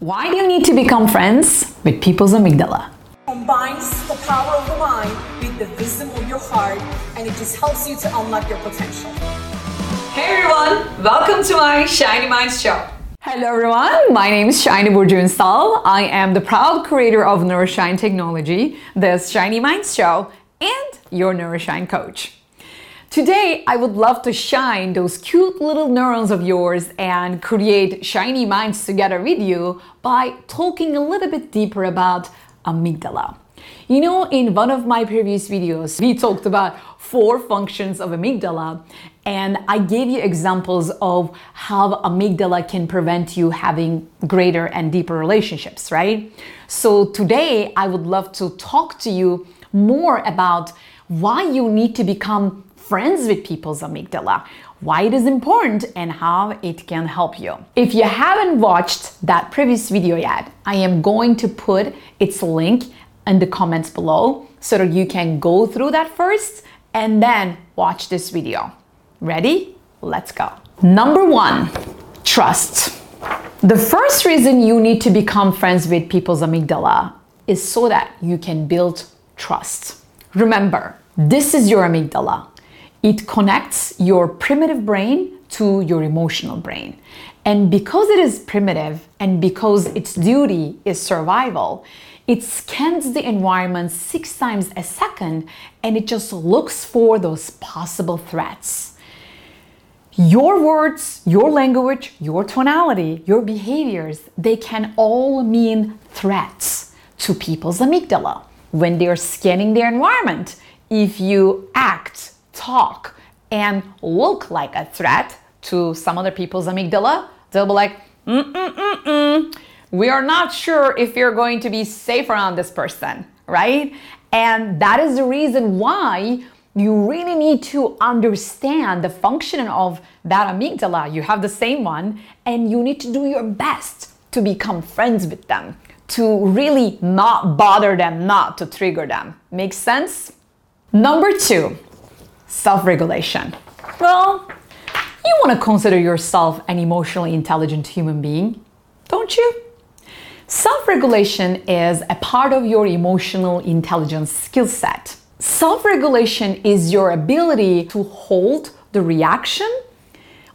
Why do you need to become friends with people's amygdala? combines the power of the mind with the wisdom of your heart and it just helps you to unlock your potential. Hey everyone, welcome to my Shiny Minds show. Hello everyone, my name is Shiny Burjunsal. I am the proud creator of Neuroshine Technology, the Shiny Minds show, and your Neuroshine coach. Today, I would love to shine those cute little neurons of yours and create shiny minds together with you by talking a little bit deeper about amygdala. You know, in one of my previous videos, we talked about four functions of amygdala, and I gave you examples of how amygdala can prevent you having greater and deeper relationships, right? So today, I would love to talk to you more about why you need to become friends with people's amygdala, why it is important, and how it can help you. If you haven't watched that previous video yet, I am going to put its link in the comments below so that you can go through that first and then watch this video. Ready? Let's go. Number one, trust. The first reason you need to become friends with people's amygdala is so that you can build trust. Remember, this is your amygdala. It connects your primitive brain to your emotional brain. And because it is primitive and because its duty is survival, it scans the environment six times a second and it just looks for those possible threats. Your words, your language, your tonality, your behaviors, they can all mean threats to people's amygdala when they're scanning their environment. If you act, talk, and look like a threat to some other people's amygdala, they'll be like, mm mm mm mm, we are not sure if you're going to be safe around this person, right? And that is the reason why you really need to understand the function of that amygdala. You have the same one, and you need to do your best to become friends with them, to really not bother them, not to trigger them. Makes sense? Number two, self regulation. Well, you want to consider yourself an emotionally intelligent human being, don't you? Self regulation is a part of your emotional intelligence skill set. Self regulation is your ability to hold the reaction,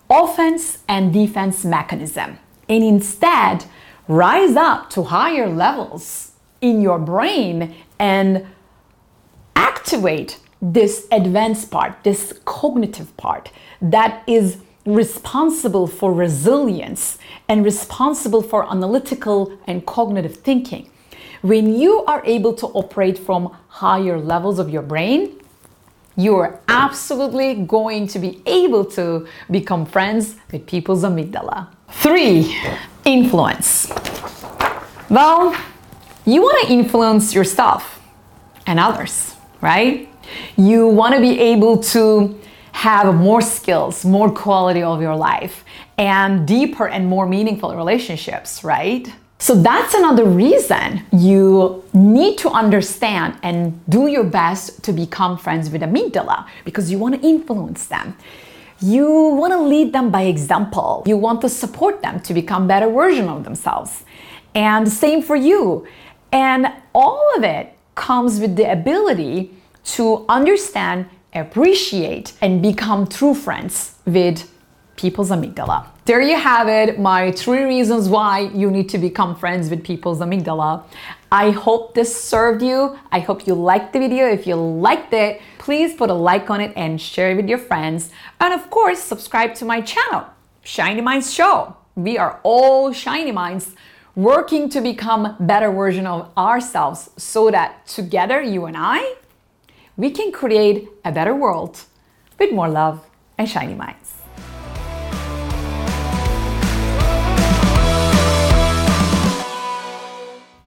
offense, and defense mechanism, and instead rise up to higher levels in your brain and activate this advanced part, this cognitive part that is responsible for resilience and responsible for analytical and cognitive thinking. When you are able to operate from higher levels of your brain, you are absolutely going to be able to become friends with people's amygdala. Three, influence. Well, you want to influence yourself and others, right? You want to be able to have more skills, more quality of your life, and deeper and more meaningful relationships, right? So that's another reason you need to understand and do your best to become friends with amygdala because you want to influence them. You want to lead them by example. You want to support them to become better version of themselves. And same for you. And all of it comes with the ability to understand, appreciate, and become true friends with people's amygdala. There you have it, my three reasons why you need to become friends with people's amygdala. I hope this served you. I hope you liked the video. If you liked it, please put a like on it and share it with your friends. And of course, subscribe to my channel, Shiny Minds Show. We are all Shiny Minds working to become better version of ourselves so that together, you and I, we can create a better world with more love and shiny minds.